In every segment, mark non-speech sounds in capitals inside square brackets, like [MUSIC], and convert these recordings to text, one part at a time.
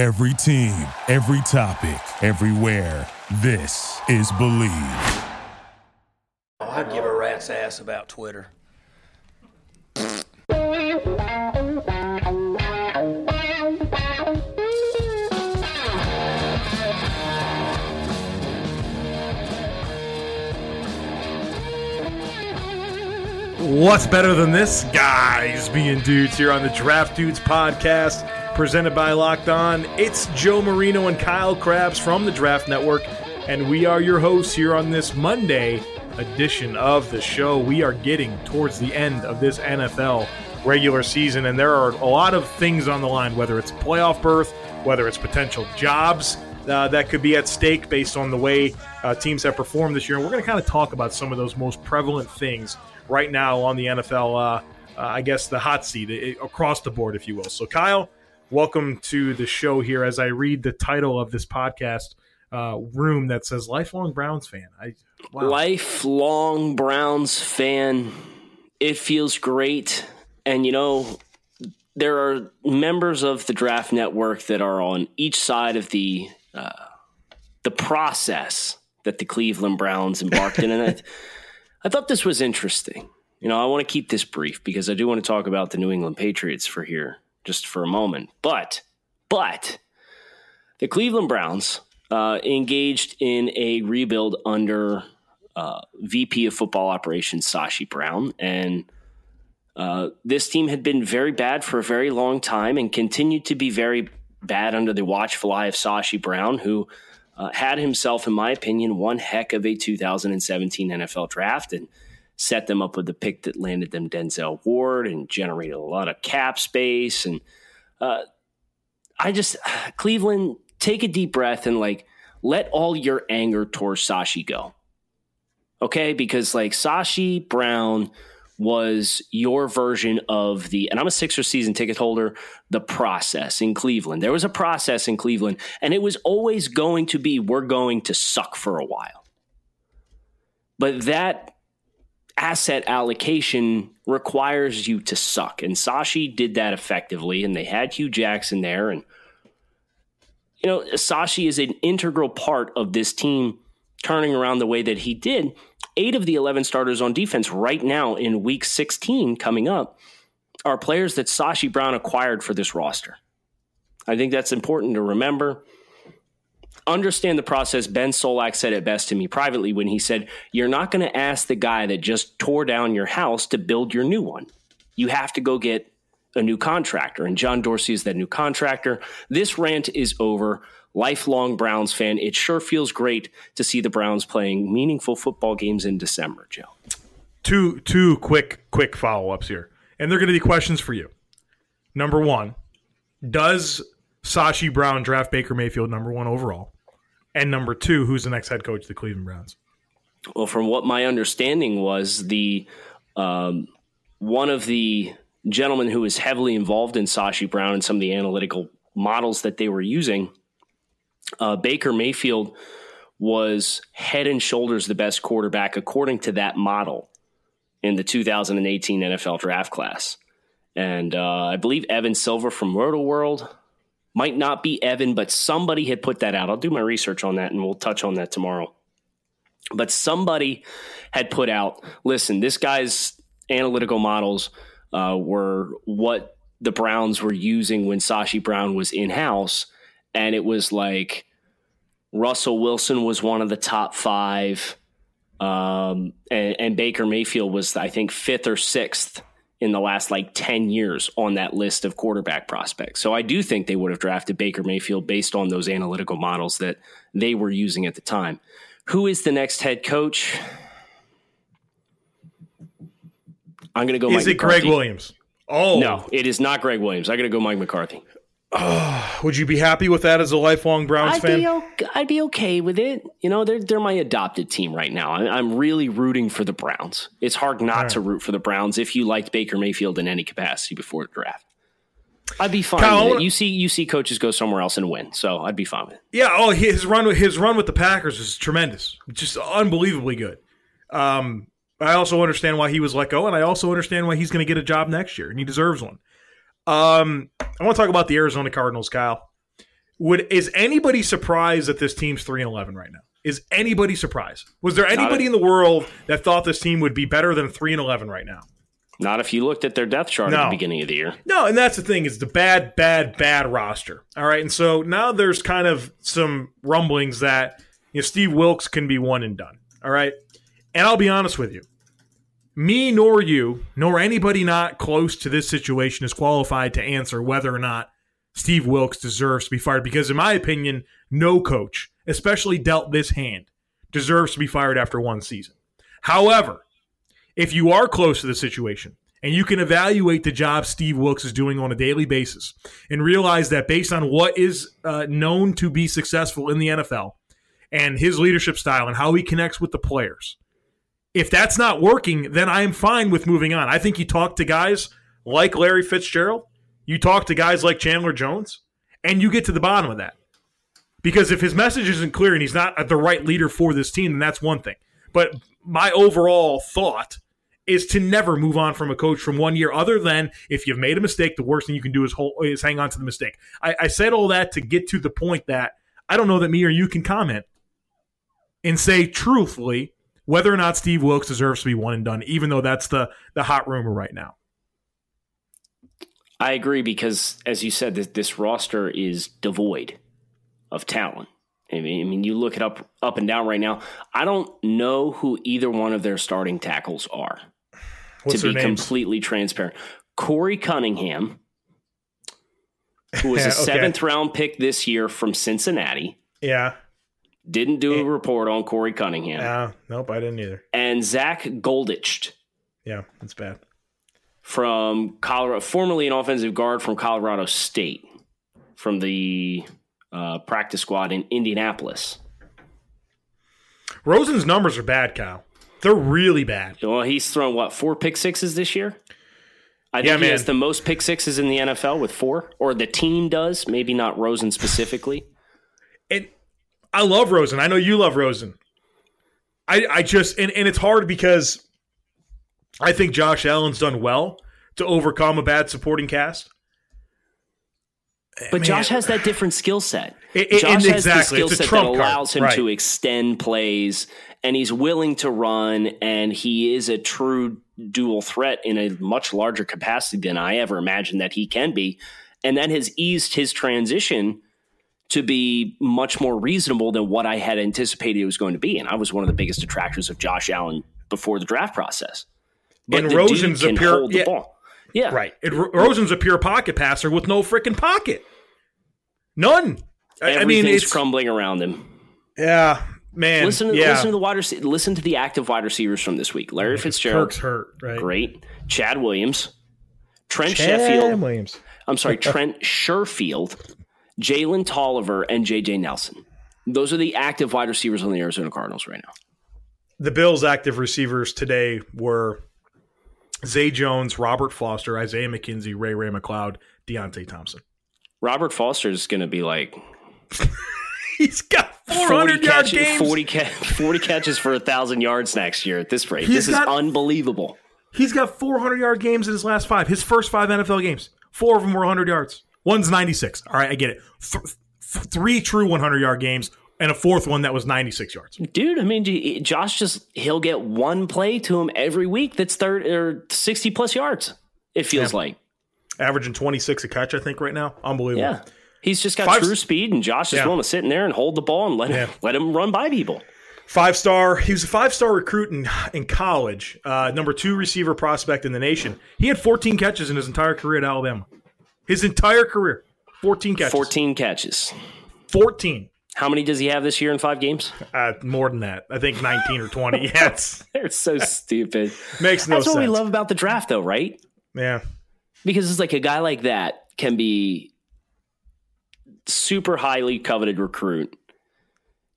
Every team, every topic, everywhere. This is Believe. I'd give a rat's ass about Twitter. What's better than this? Guys being dudes here on the Draft Dudes podcast presented by Locked On. It's Joe Marino and Kyle Crabbs from the Draft Network, and we are your hosts here on this Monday edition of the show. We are getting towards the end of this NFL regular season, and there are a lot of things on the line, whether it's playoff berth, whether it's potential jobs uh, that could be at stake based on the way uh, teams have performed this year. And we're going to kind of talk about some of those most prevalent things right now on the NFL, uh, uh, I guess, the hot seat it, across the board, if you will. So, Kyle, welcome to the show here as I read the title of this podcast uh, room that says Lifelong Browns fan. I wow. Lifelong Browns fan. It feels great. And, you know, there are members of the Draft Network that are on each side of the uh, the process that the Cleveland Browns embarked in, and I, I thought this was interesting. You know, I want to keep this brief because I do want to talk about the New England Patriots for here just for a moment. But, but the Cleveland Browns uh, engaged in a rebuild under uh, VP of Football Operations Sashi Brown, and uh, this team had been very bad for a very long time and continued to be very bad under the watchful eye of Sashi Brown, who uh, had himself, in my opinion, one heck of a 2017 NFL draft and set them up with the pick that landed them Denzel Ward and generated a lot of cap space. And uh, I just, [SIGHS] Cleveland, take a deep breath and like let all your anger towards Sashi go. Okay. Because like Sashi Brown was your version of the, and I'm a Sixer season ticket holder, the process in Cleveland. There was a process in Cleveland, and it was always going to be, we're going to suck for a while. But that asset allocation requires you to suck. And Sashi did that effectively, and they had Hue Jackson there. And, you know, Sashi is an integral part of this team turning around the way that he did eight of the 11 starters on defense right now in week 16 coming up are players that Sashi Brown acquired for this roster. I think that's important to remember. Understand the process. Ben Solak said it best to me privately when he said, You're not going to ask the guy that just tore down your house to build your new one. You have to go get a new contractor. And John Dorsey is that new contractor. This rant is over lifelong Browns fan, it sure feels great to see the Browns playing meaningful football games in December, Joe. Two two quick quick follow-ups here. And they're going to be questions for you. Number 1, does Sashi Brown draft Baker Mayfield number 1 overall? And number 2, who's the next head coach of the Cleveland Browns? Well, from what my understanding was, the um, one of the gentlemen who was heavily involved in Sashi Brown and some of the analytical models that they were using uh, Baker Mayfield was head and shoulders the best quarterback according to that model in the 2018 NFL draft class. And uh, I believe Evan Silva from Rotoworld might not be Evan, but somebody had put that out. I'll do my research on that and we'll touch on that tomorrow. But somebody had put out listen, this guy's analytical models uh, were what the Browns were using when Sashi Brown was in house and it was like Russell Wilson was one of the top five, um, and, and Baker Mayfield was, I think, fifth or sixth in the last like 10 years on that list of quarterback prospects. So I do think they would have drafted Baker Mayfield based on those analytical models that they were using at the time. Who is the next head coach? I'm going to go. Is Mike it McCarthy. Gregg Williams? Oh no, it is not Gregg Williams. I'm going to go Mike McCarthy. Oh, [SIGHS] would you be happy with that as a lifelong Browns I'd fan? Be okay, I'd be okay with it. You know, they're they're my adopted team right now. I'm really rooting for the Browns. It's hard not right. to root for the Browns if you liked Baker Mayfield in any capacity before the draft. I'd be fine Kyle, with it. You see, you see coaches go somewhere else and win, so I'd be fine with it. Yeah. Oh, his run, his run with the Packers was tremendous, just unbelievably good. Um, I also understand why he was let go, and I also understand why he's going to get a job next year, and he deserves one. Um, I want to talk about the Arizona Cardinals, Kyle. Would is anybody surprised that this team's three and eleven right now? Is anybody surprised? Was there anybody in the world that thought this team would be better than three and eleven right now? Not if you looked at their depth chart at the beginning of the year. No, and that's the thing is the bad, bad, bad roster. All right, and so now there's kind of some rumblings that you know Steve Wilks can be one and done. All right, and I'll be honest with you, me nor you nor anybody not close to this situation is qualified to answer whether or not Steve Wilks deserves to be fired because, in my opinion, no coach, especially dealt this hand, deserves to be fired after one season. However, if you are close to the situation and you can evaluate the job Steve Wilks is doing on a daily basis and realize that based on what is uh, known to be successful in the NFL and his leadership style and how he connects with the players, if that's not working, then I am fine with moving on. I think you talk to guys like Larry Fitzgerald, you talk to guys like Chandler Jones, and you get to the bottom of that. Because if his message isn't clear and he's not the right leader for this team, then that's one thing. But my overall thought is to never move on from a coach from one year, other than if you've made a mistake, the worst thing you can do is hold, is hang on to the mistake. I, I said all that to get to the point that I don't know that me or you can comment and say truthfully whether or not Steve Wilks deserves to be one and done, even though that's the the hot rumor right now. I agree because, as you said, that this roster is devoid of talent. I mean, I mean, you look it up up and down right now. I don't know who either one of their starting tackles are. What's to be names? completely transparent, Korey Cunningham, who was a [LAUGHS] Okay. seventh round pick this year from Cincinnati, Yeah. Didn't do Eh. a report on Korey Cunningham, Yeah. Nope, I didn't either. and Zach Goldich Yeah, that's bad. from Colorado, formerly an offensive guard from Colorado State, from the uh, practice squad in Indianapolis. Rosen's numbers are bad, Kyle. They're really bad. Well, he's thrown what four pick sixes this year. I think Yeah, he man. has the most pick sixes in the NFL with four, or the team does. Maybe not Rosen specifically. and I love Rosen. I know you love Rosen. I I just and, and it's hard because I think Josh Allen's done well to overcome a bad supporting cast. But Man. Josh has that different skill set. [SIGHS] Josh has the skill set that trump card, allows him right. to extend plays, and he's willing to run, and he is a true dual threat in a much larger capacity than I ever imagined that he can be. And that has eased his transition to be much more reasonable than what I had anticipated it was going to be. And I was one of the biggest detractors of Josh Allen before the draft process. But And Rosen's a pure- yeah. ball. Yeah, Right. It, Rosen's a pure pocket passer with no freaking pocket. None. I, I mean, it's crumbling around him. yeah, man. Listen to yeah. listen to the wide rece- listen to the active wide receivers from this week. Larry Fitzgerald, Kirk's hurt, right? great. Chad Williams, Trent Chad Sheffield. Williams. I'm sorry, [LAUGHS] Trent Sherfield, Jalen Tolliver, and J.J. Nelson. Those are the active wide receivers on the Arizona Cardinals right now. The Bills' active receivers today were Zay Jones, Robert Foster, Isaiah McKenzie, Ray Ray McCloud, Deonte Thompson. Robert Foster is going to be like [LAUGHS] He's got 40 400 yard catches, games. 40, ca- [LAUGHS] 40 catches for a thousand yards next year. At this rate, He's this got- is unbelievable. He's got 400 yard games in his last five. His first five NFL games, four of them were 100 yards. One's 96. All right, I get it. Th- th- three true 100 yard games and a fourth one that was 96 yards. Dude, I mean, Josh just he'll get one play to him every week that's third or sixty plus yards. It feels Yeah. like, Averaging 26 a catch, I think, right now. Unbelievable. yeah, he's just got Five- true speed, and Josh is Yeah. willing to sit in there and hold the ball and let Yeah. him let him run by people. Five star. He was a five star recruit in, in college, uh, number two receiver prospect in the nation. He had 14 catches in his entire career at Alabama. His entire career, 14 catches. Fourteen catches. 14. How many does he have this year in five games? Uh, more than that. I think 19 or 20. [LAUGHS] Yeah, it's, [LAUGHS] They're so stupid. makes no That's sense. That's what we love about the draft, though, right? Yeah. Because it's like a guy like that can be super highly coveted recruit,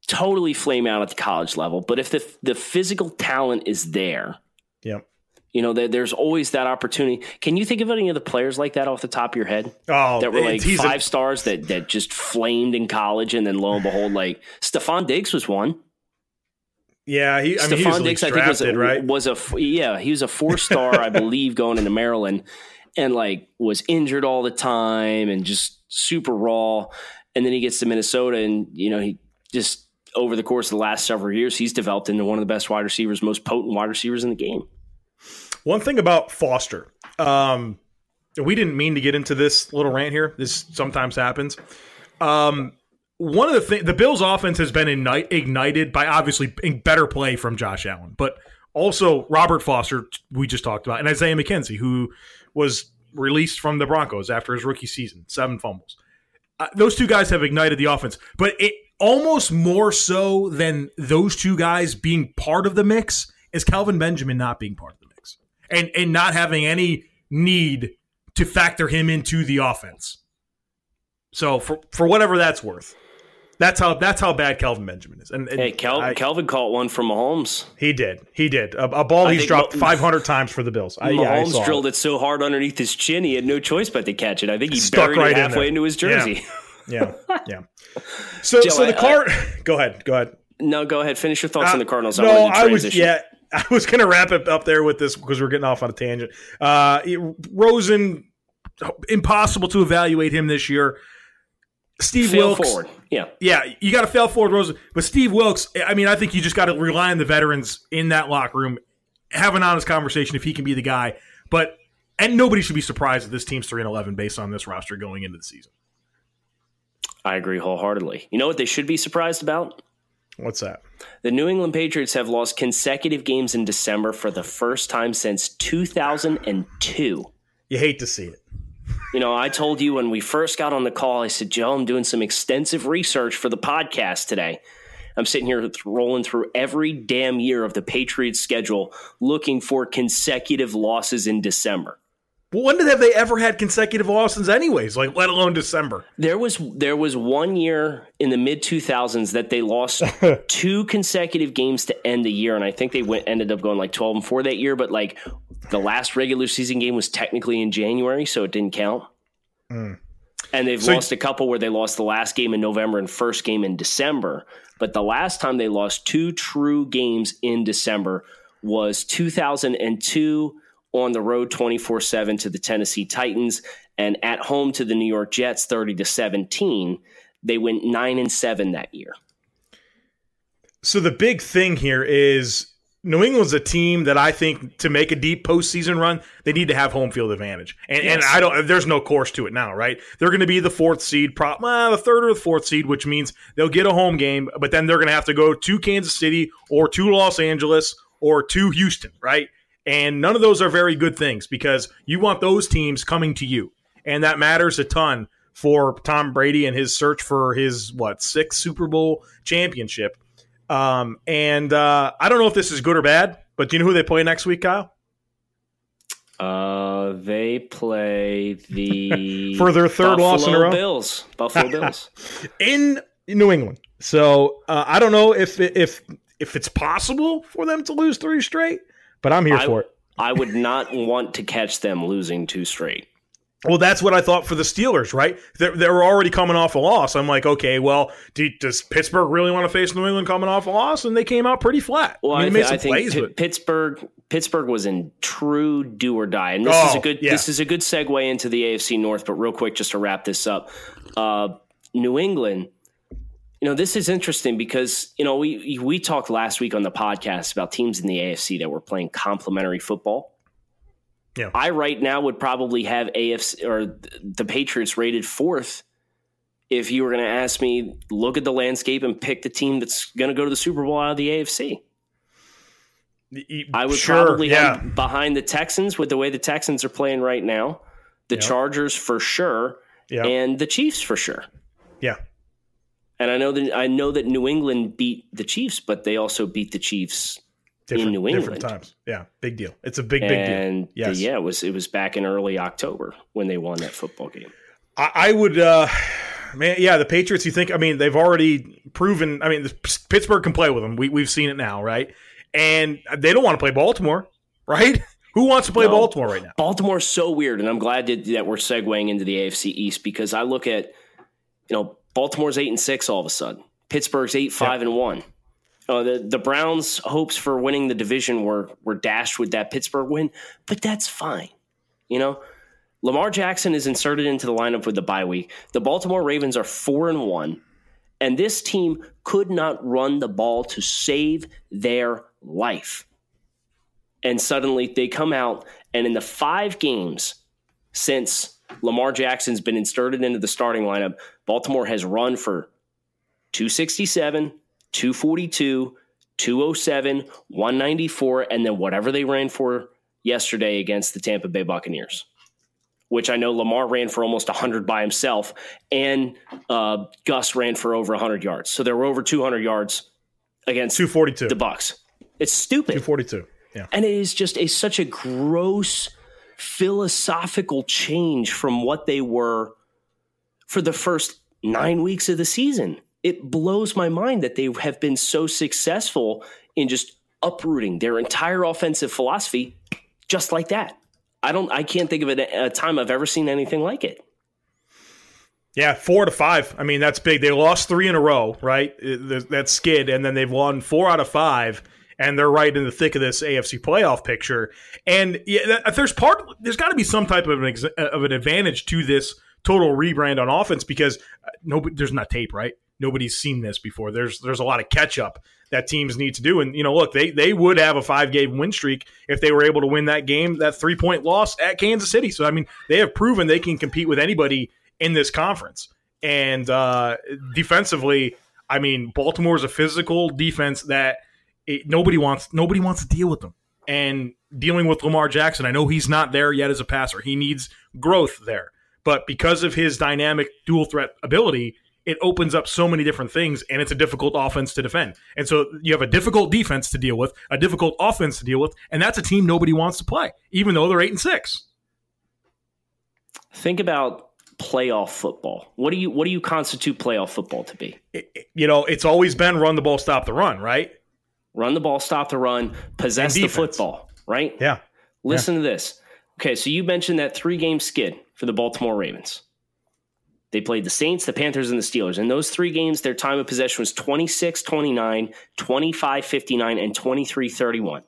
totally flame out at the college level. But if the the physical talent is there, Yep. You know, there, there's always that opportunity. Can you think of any of the players like that off the top of your head Oh, that were like he's a- five stars that that just flamed in college, and then lo and behold, like Stefon Diggs was one. yeah, he, I mean, Stefon Diggs, I think, was a, right? was a yeah, he was a four star, I [LAUGHS] believe, going into Maryland, and like was injured all the time and just super raw. and then he gets to Minnesota, and you know he just over the course of the last several years, he's developed into one of the best wide receivers, most potent wide receivers in the game. One thing about Foster, um, we didn't mean to get into this little rant here. This sometimes happens. Um, one of the things, the Bills' offense has been ignite, ignited by obviously better play from Josh Allen, but also Robert Foster, we just talked about, and Isaiah McKenzie, who was released from the Broncos after his rookie season, seven fumbles. Uh, those two guys have ignited the offense, but it almost more so than those two guys being part of the mix is Kelvin Benjamin not being part of the and and not having any need to factor him into the offense. So for for whatever that's worth, that's how that's how bad Kelvin Benjamin is. And, and hey, Kel- I, Kelvin caught one from Mahomes. He did. He did a, a ball I he's dropped 500 times for the Bills. I, Mahomes yeah, drilled it. it. so hard underneath his chin, he had no choice but to catch it. I think he Stuck buried right it halfway in into his jersey. Yeah, yeah. [LAUGHS] yeah. So, Joe, so the car. [LAUGHS] go ahead. Go ahead. No, go ahead. Finish your thoughts uh, on the Cardinals. I no, I was. Yeah, [LAUGHS] I was going to wrap it up there with this because we're getting off on a tangent. Uh, Rosen, impossible to evaluate him this year. Steve fail Wilks, forward. Yeah, yeah, you got to fail forward, Rosen. But Steve Wilks, I mean, I think you just got to rely on the veterans in that locker room, have an honest conversation if he can be the guy. But and nobody should be surprised that this team's three and eleven based on this roster going into the season. I agree wholeheartedly. You know what they should be surprised about? What's that? The New England Patriots have lost consecutive games in December for the first time since 2002. You hate to see it. You know, I told you when we first got on the call, I said, Joe, I'm doing some extensive research for the podcast today. I'm sitting here rolling through every damn year of the Patriots schedule looking for consecutive losses in December. When did have they ever had consecutive losses, anyways? Like, let alone December. There was there was one year in the mid two thousands that they lost [LAUGHS] two consecutive games to end the year, and I think they went ended up going like twelve and four that year. But like the last regular season game was technically in January, so it didn't count. Mm. And they've so, lost a couple where they lost the last game in November and first game in December. But the last time they lost two true games in December was 2002 on the road 24 7 to the Tennessee Titans and at home to the New York Jets 30 to 17. They went 9 and 7 that year. So the big thing here is New England's a team that I think to make a deep postseason run, they need to have home field advantage. And, yes. and I don't. There's no course to it now, right? They're going to be the fourth seed, prop, well, the third or the fourth seed, which means they'll get a home game, but then they're going to have to go to Kansas City or to Los Angeles or to Houston, right? And none of those are very good things because you want those teams coming to you. And that matters a ton for Tom Brady and his search for his, what, sixth Super Bowl championship. Um, and uh, I don't know if this is good or bad, but do you know who they play next week, Kyle? Uh, they play the [LAUGHS] for their third Buffalo loss in a row. Bills, Buffalo Bills, [LAUGHS] in New England. So uh, I don't know if if if it's possible for them to lose three straight but I'm here I, for it. I would not want to catch them losing two straight. Well, that's what I thought for the Steelers, right? They, they were already coming off a loss. I'm like, okay, well, do, does Pittsburgh really want to face New England coming off a loss? And they came out pretty flat. Well, I, mean, I, th- I think plays, P- but... Pittsburgh Pittsburgh was in true do or die, and this oh, is a good yeah. this is a good segue into the AFC North. But real quick, just to wrap this up, uh, New England you know, this is interesting because, you know, we we talked last week on the podcast about teams in the AFC that were playing complementary football. Yeah. I right now would probably have AFC or the Patriots rated fourth if you were going to ask me look at the landscape and pick the team that's going to go to the Super Bowl out of the AFC. I would sure, probably yeah. have behind the Texans with the way the Texans are playing right now, the yep. Chargers for sure, yep. and the Chiefs for sure. Yeah. And I know that I know that New England beat the Chiefs, but they also beat the Chiefs different, in New England. Different times. Yeah, big deal. It's a big, big and deal. Yes. yeah, it was it was back in early October when they won that football game. I, I would uh man, yeah, the Patriots, you think I mean, they've already proven I mean, Pittsburgh can play with them. We we've seen it now, right? And they don't want to play Baltimore, right? [LAUGHS] Who wants to play no, Baltimore right now? Baltimore's so weird, and I'm glad that, that we're segueing into the AFC East because I look at, you know, Baltimore's eight and six all of a sudden. Pittsburgh's eight five yep. and one. Uh, the the Browns' hopes for winning the division were were dashed with that Pittsburgh win, but that's fine. You know, Lamar Jackson is inserted into the lineup with the bye week. The Baltimore Ravens are four and one, and this team could not run the ball to save their life. And suddenly they come out, and in the five games since Lamar Jackson's been inserted into the starting lineup, Baltimore has run for 267, 242, 207, 194, and then whatever they ran for yesterday against the Tampa Bay Buccaneers which I know Lamar ran for almost 100 by himself, and uh, Gus ran for over 100 yards. So there were over 200 yards against 242. the Bucks. It's stupid. 242. Yeah. And it is just a such a gross philosophical change from what they were for the first 9 weeks of the season. It blows my mind that they have been so successful in just uprooting their entire offensive philosophy just like that. I don't. I can't think of a, a time I've ever seen anything like it. Yeah, four to five. I mean, that's big. They lost three in a row, right? That skid, and then they've won four out of five, and they're right in the thick of this AFC playoff picture. And yeah, there's part. There's got to be some type of an of an advantage to this total rebrand on offense because uh, nobody. There's not tape, right? Nobody's seen this before. There's there's a lot of catch up that teams need to do. And you know, look, they they would have a five game win streak if they were able to win that game, that three point loss at Kansas City. So I mean, they have proven they can compete with anybody in this conference. And uh, defensively, I mean, Baltimore is a physical defense that it, nobody wants. Nobody wants to deal with them. And dealing with Lamar Jackson, I know he's not there yet as a passer. He needs growth there. But because of his dynamic dual threat ability, it opens up so many different things and it's a difficult offense to defend. And so you have a difficult defense to deal with, a difficult offense to deal with, and that's a team nobody wants to play, even though they're 8 and 6. Think about playoff football. What do you what do you constitute playoff football to be? It, you know, it's always been run the ball, stop the run, right? Run the ball, stop the run, possess the football, right? Yeah. Listen yeah. to this. Okay, so you mentioned that three game skid for the Baltimore Ravens. They played the Saints, the Panthers, and the Steelers. In those three games, their time of possession was 26 29, 25 59, and 23 31.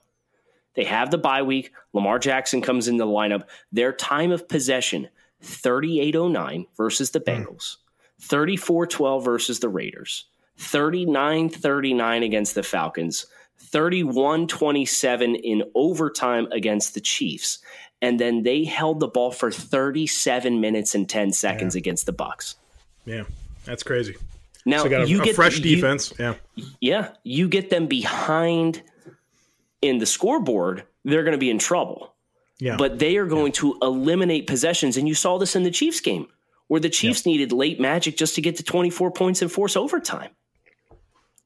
They have the bye week. Lamar Jackson comes into the lineup. Their time of possession 3809 versus the hmm. Bengals, 34 12 versus the Raiders, 39 39 against the Falcons, 31 27 in overtime against the Chiefs and then they held the ball for 37 minutes and 10 seconds yeah. against the Bucks. Yeah, that's crazy. Now so a, you a get fresh defense. You, yeah, yeah, you get them behind in the scoreboard, they're going to be in trouble. Yeah, but they are going yeah. to eliminate possessions, and you saw this in the Chiefs game where the Chiefs yeah. needed late magic just to get to 24 points and force overtime.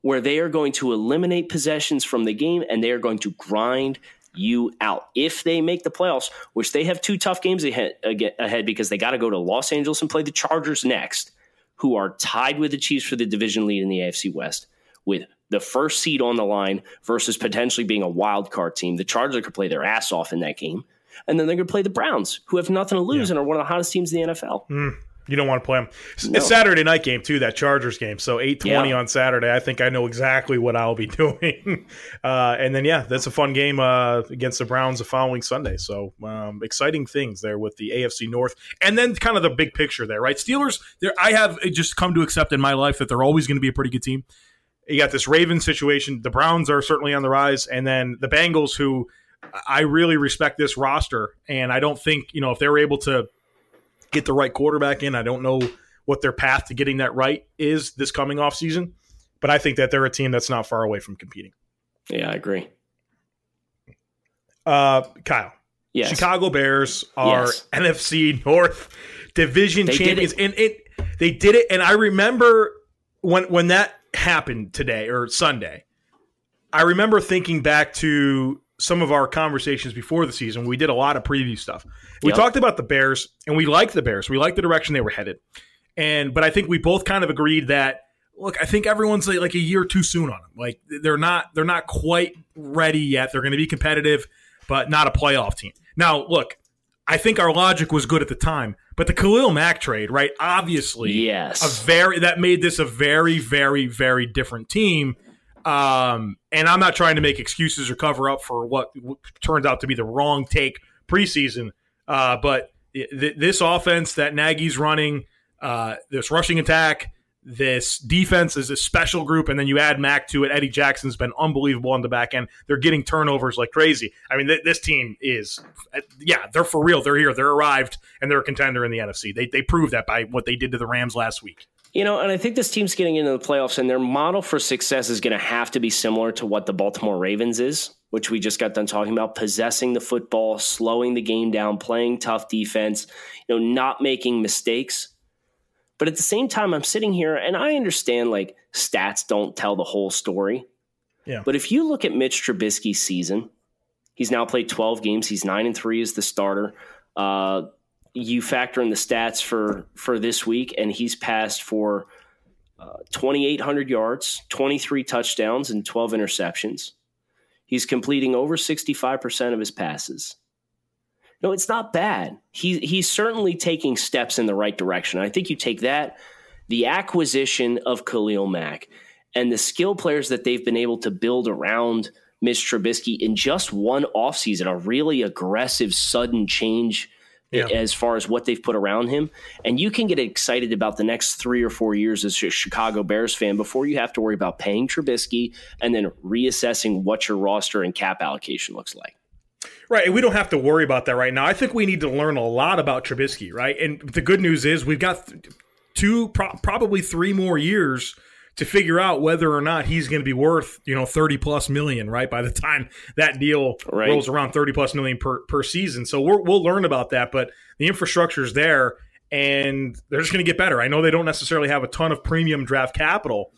Where they are going to eliminate possessions from the game and they are going to grind you out. If they make the playoffs, which they have two tough games ahead, ahead because they got to go to Los Angeles and play the Chargers next, who are tied with the Chiefs for the division lead in the AFC West with the first seed on the line versus potentially being a wild card team. The Chargers could play their ass off in that game. And then they're going to play the Browns, who have nothing to lose yeah. and are one of the hottest teams in the NFL. Mm. You don't want to play them. No. It's Saturday night game too. That Chargers game. So eight twenty yeah. on Saturday. I think I know exactly what I'll be [LAUGHS] doing. uh, and then yeah, that's a fun game uh, against the Browns the following Sunday. So um, exciting things there with the AFC North, and then kind of the big picture there, right? Steelers. There, I have just come to accept in my life that they're always going to be a pretty good team. You got this Ravens situation. The Browns are certainly on the rise, and then the Bengals, who I really respect this roster, and I don't think you know if they were able to get the right quarterback in. I don't know what their path to getting that right is this coming off season, but I think that they're a team that's not far away from competing. Yeah, I agree. Uh, Kyle. Yes. Chicago Bears are yes. NFC North division they champions, it. and it they did it. And I remember when when that happened today or Sunday. I remember thinking back to some of our conversations before the season. We did a lot of preview stuff. We yep. talked about the Bears, and we liked the Bears. We liked the direction they were headed. And but I think we both kind of agreed that look, I think everyone's like, like a year too soon on them. Like they're not they're not quite ready yet. They're going to be competitive, but not a playoff team. Now, look, I think our logic was good at the time, but the Khalil Mack trade, right? Obviously, yes, a very that made this a very, very, very different team. Um, and I'm not trying to make excuses or cover up for what turns out to be the wrong take preseason. Uh, but this offense that Nagy's running, uh, this rushing attack, this defense is a special group, and then you add Mack to it. Eddie Jackson's been unbelievable on the back end. They're getting turnovers like crazy. I mean, th- this team is, yeah, they're for real. They're here. They're arrived, and they're a contender in the NFC. They they proved that by what they did to the Rams last week. You know, and I think this team's getting into the playoffs, and their model for success is going to have to be similar to what the Baltimore Ravens is, which we just got done talking about possessing the football, slowing the game down, playing tough defense, you know, not making mistakes. But at the same time, I'm sitting here and I understand like stats don't tell the whole story. Yeah. But if you look at Mitch Trubisky's season, he's now played 12 games. He's nine and three as the starter. Uh, you factor in the stats for for this week, and he's passed for uh, 2,800 yards, 23 touchdowns, and 12 interceptions. He's completing over 65% of his passes. No, it's not bad. He, he's certainly taking steps in the right direction. I think you take that, the acquisition of Khalil Mack, and the skill players that they've been able to build around Mitch Trubisky in just one offseason, a really aggressive, sudden change yeah. as far as what they've put around him. And you can get excited about the next three or four years as a Chicago Bears fan before you have to worry about paying Trubisky and then reassessing what your roster and cap allocation looks like. Right, we don't have to worry about that right now. I think we need to learn a lot about Trubisky, right? And the good news is we've got two, pro- probably three more years to figure out whether or not he's going to be worth you know 30 plus million right by the time that deal right. rolls around 30 plus million per, per season so we will learn about that but the infrastructure is there and they're just going to get better i know they don't necessarily have a ton of premium draft capital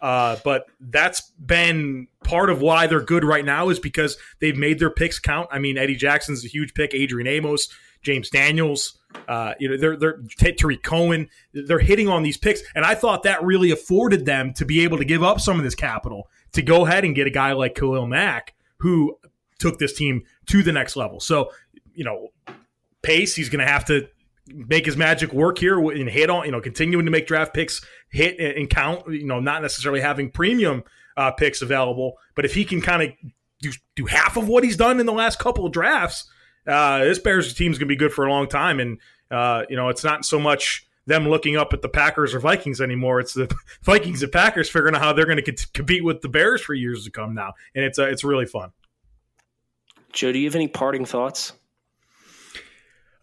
uh, but that's been part of why they're good right now is because they've made their picks count. I mean, Eddie Jackson's a huge pick. Adrian Amos, James Daniels, uh, you know, they're they're Tarik Cohen. They're hitting on these picks, and I thought that really afforded them to be able to give up some of this capital to go ahead and get a guy like Khalil Mack who took this team to the next level. So, you know, pace. He's going to have to make his magic work here and hit on, you know, continuing to make draft picks hit and count, you know, not necessarily having premium uh, picks available, but if he can kind of do, do half of what he's done in the last couple of drafts, uh, this Bears team is going to be good for a long time. And, uh, you know, it's not so much them looking up at the Packers or Vikings anymore. It's the [LAUGHS] Vikings and Packers figuring out how they're going to compete with the Bears for years to come now. And it's, uh, it's really fun. Joe, do you have any parting thoughts?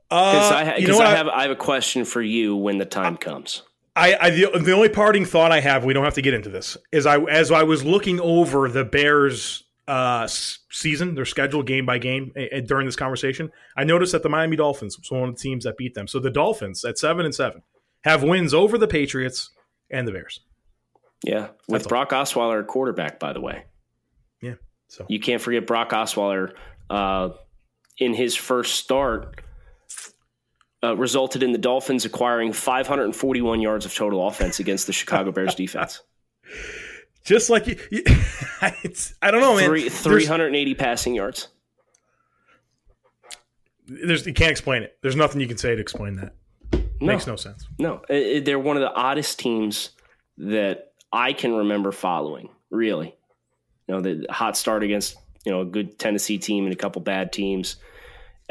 Because uh, I, you know I have I have a question for you when the time comes. I, I the, the only parting thought I have, we don't have to get into this, is I as I was looking over the Bears uh, season, their schedule game by game uh, during this conversation, I noticed that the Miami Dolphins was one of the teams that beat them. So the Dolphins at seven and seven have wins over the Patriots and the Bears. Yeah, with That's Brock all. Osweiler quarterback, by the way. Yeah, so you can't forget Brock Osweiler uh, in his first start uh, resulted in the Dolphins acquiring 541 yards of total offense against the Chicago Bears [LAUGHS] defense. Just like you, you [LAUGHS] I don't know, man. Three, 380 passing yards. There's you can't explain it. There's nothing you can say to explain that. No. Makes no sense. No, they're one of the oddest teams that I can remember following. Really, you know, the hot start against you know a good Tennessee team and a couple bad teams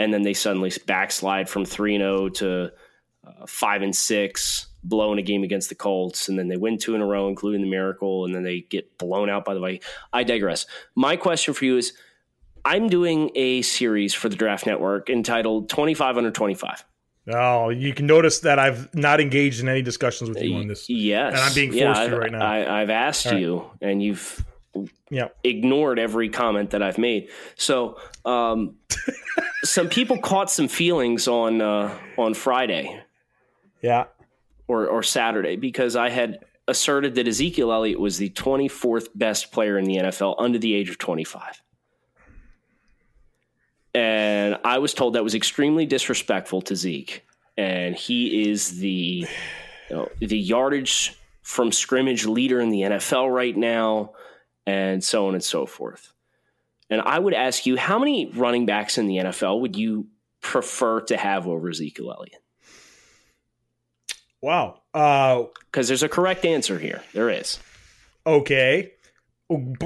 and then they suddenly backslide from 3 0 to uh, 5 and 6 blowing a game against the Colts, and then they win two in a row, including the Miracle, and then they get blown out by the way. I digress. My question for you is I'm doing a series for the Draft Network entitled 25 under 25. Oh, you can notice that I've not engaged in any discussions with you on this. Yes. And I'm being forced yeah, to right now. I, have asked right. you, and you've yeah. ignored every comment that I've made. So, um, [LAUGHS] some people caught some feelings on uh, on Friday, yeah, or or Saturday because I had asserted that Ezekiel Elliott was the 24th best player in the NFL under the age of 25. And I was told that was extremely disrespectful to Zeke. And he is the you know, the yardage from scrimmage leader in the NFL right now and so on and so forth. And I would ask you, how many running backs in the NFL would you prefer to have over Ezekiel Elliott? Wow. Because uh, there's a correct answer here. There is. Okay.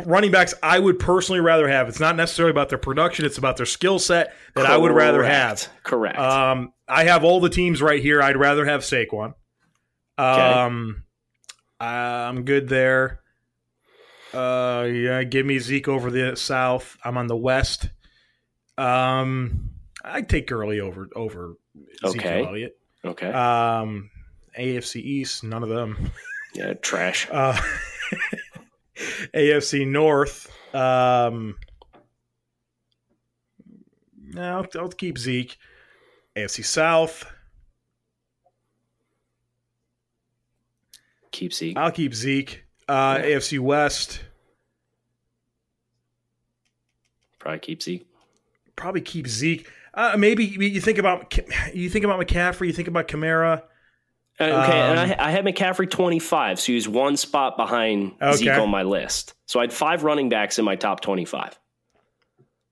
running backs I would personally rather have. It's not necessarily about their production; it's about their skill set that I would rather have. Correct. Um, I have all the teams right here. I'd rather have Saquon. Um, I'm good there. Uh, yeah, give me Zeke over the South. I'm on the West. Um, I'd take Gurley over over Okay. Ezekiel Elliott. okay. Um, AFC East, none of them. yeah, trash. [LAUGHS] Uh, [LAUGHS] AFC North. Um, no, I'll, I'll keep Zeke. AFC South. Keep Zeke. I'll keep Zeke. Uh, AFC West. Probably keep Zeke. Probably keep Zeke. Uh, maybe you think about you think about McCaffrey. You think about Kamara. Uh, Okay, and Um, I, I had McCaffrey 25, so he's one spot behind Okay. Zeke on my list. So I had five running backs in my top 25.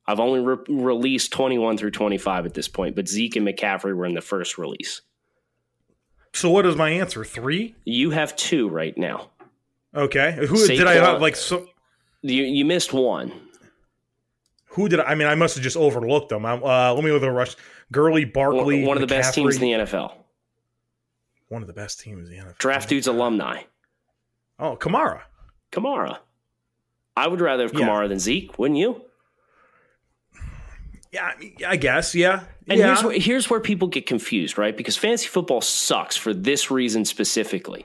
I've only re- released 21 through 25 at this point, but Zeke and McCaffrey were in the first release. So what is my answer? Three. You have two right now. Okay. Who did I have? Like so. You, you missed one. Who did I, I mean? I must have just overlooked them. I'm, uh, let me at the rush. Gurley, Barkley, One, one of the best teams in the NFL. One of the best teams in the NFL. Draft dudes alumni. Oh, Kamara. Kamara. I would rather have Yeah. Kamara than Zeke, wouldn't you? Yeah, I, mean, I guess. Yeah. And yeah. here's where, here's where people get confused, right? Because fantasy football sucks for this reason specifically.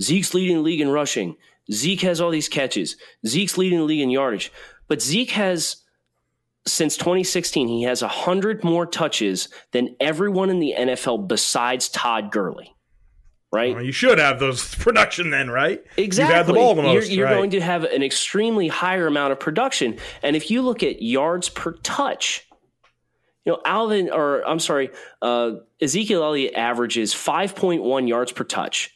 Zeke's leading the league in rushing. Zeke has all these catches. Zeke's leading the league in yardage. But Zeke has, since 2016, he has 100 more touches than everyone in the NFL besides Todd Gurley, right? Well, you should have those [LAUGHS] production then, right? Exactly. You've had the ball the most. You're, you're right. going to have an extremely higher amount of production. And if you look at yards per touch, you know, Alvin, or I'm sorry, uh, Ezekiel Elliott averages 5.1 yards per touch,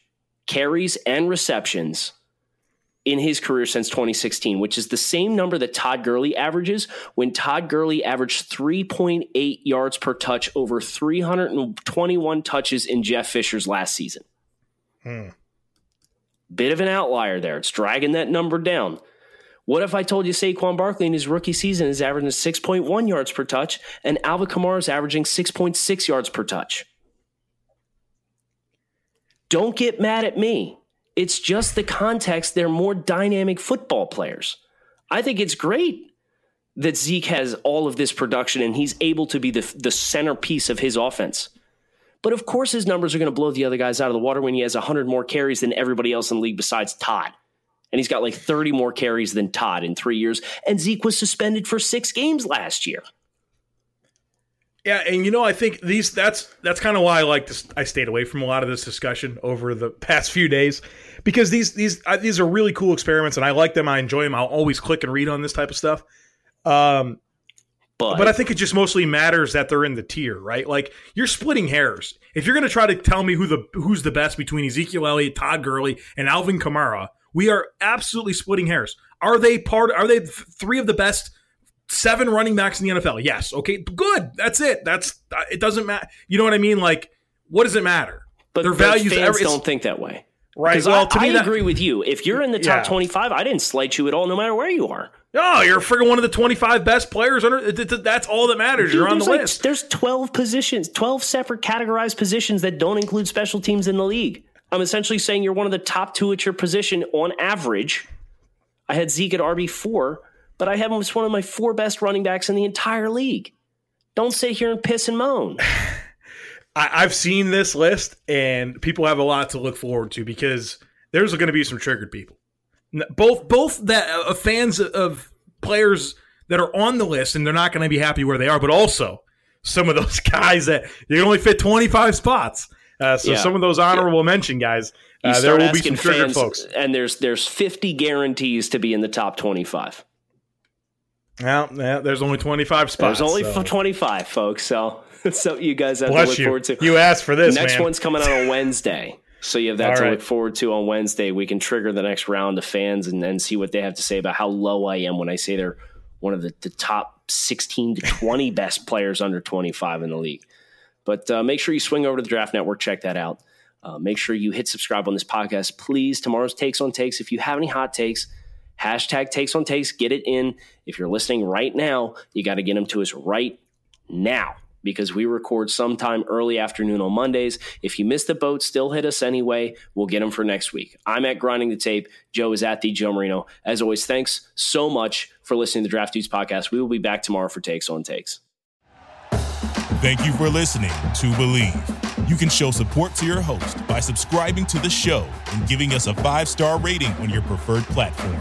carries and receptions in his career since 2016, which is the same number that Todd Gurley averages when Todd Gurley averaged 3.8 yards per touch over 321 touches in Jeff Fisher's last season. Bit of an outlier there. It's dragging that number down. What if I told you Saquon Barkley in his rookie season is averaging 6.1 yards per touch and Alvin Kamara is averaging 6.6 yards per touch? Don't get mad at me. It's just the context. They're more dynamic football players. I think it's great that Zeke has all of this production and he's able to be the, the centerpiece of his offense. But of course, his numbers are going to blow the other guys out of the water when he has 100 more carries than everybody else in the league besides Todd. And he's got like 30 more carries than Todd in three years. And Zeke was suspended for six games last year. Yeah, and you know, I think these that's that's kind of why I like this. I stayed away from a lot of this discussion over the past few days because these these uh, these are really cool experiments, and I like them. I enjoy them. I'll always click and read on this type of stuff. Um, But, but I think it just mostly matters that they're in the tier, right? Like you're splitting hairs. If you're going to try to tell me who the who's the best between Ezekiel Elliott, Todd Gurley, and Alvin Kamara, we are absolutely splitting hairs. Are they part? Are they th- three of the best seven running backs in the NFL? Yes. Okay. Good. That's it. That's it. Doesn't matter. You know what I mean? Like, what does it matter? but their values fans every- don't think that way. Right. Because Well, I, I that, agree with you. If you're in the top Yeah. 25, I didn't slight you at all, no matter where you are. Oh, you're friggin' one of the 25 best players. Under that's all that matters. you're on the like- list. There's 12 positions, 12 separate categorized positions that don't include special teams in the league. I'm essentially saying you're one of the top two at your position on average. I had Zeke at RB4, but I have him as one of my four best running backs in the entire league. Don't sit here and piss and moan. [LAUGHS] I, I've seen this list, and people have a lot to look forward to because there's going to be some triggered people. N- Both both that uh, fans of players that are on the list, and they're not going to be happy where they are, but also some of those [LAUGHS] guys that you can only fit 25 spots. Uh, so Yeah. some of those honorable mention guys, You uh, there will be some triggered fans, folks. and there's there's 50 guarantees to be in the top 25. Well, yeah, there's only 25 spots. There's only so. 25, folks. So [LAUGHS] so you guys have to look you. forward to. You asked for this, next man. one's coming out on [LAUGHS] Wednesday. So you have that All to right. look forward to on Wednesday. We can trigger the next round of fans and then see what they have to say about how low I am when I say they're one of the, the top 16 to 20 [LAUGHS] best players under 25 in the league. But uh, make sure you swing over to the Draft Network, check that out. Uh, make sure you hit subscribe on this podcast, please. Tomorrow's takes on takes. If you have any hot takes, Hashtag takes on takes. Get it in. If you're listening right now, you got to get them to us right now because we record sometime early afternoon on Mondays. If you miss the boat, still hit us anyway. We'll get them for next week. I'm at Grinding the Tape. Joe is at the Joe Marino. As always, thanks so much for listening to the Draft Dudes podcast. We will be back tomorrow for Takes on Takes. Thank you for listening to Believe. You can show support to your host by subscribing to the show and giving us a five star rating on your preferred platform.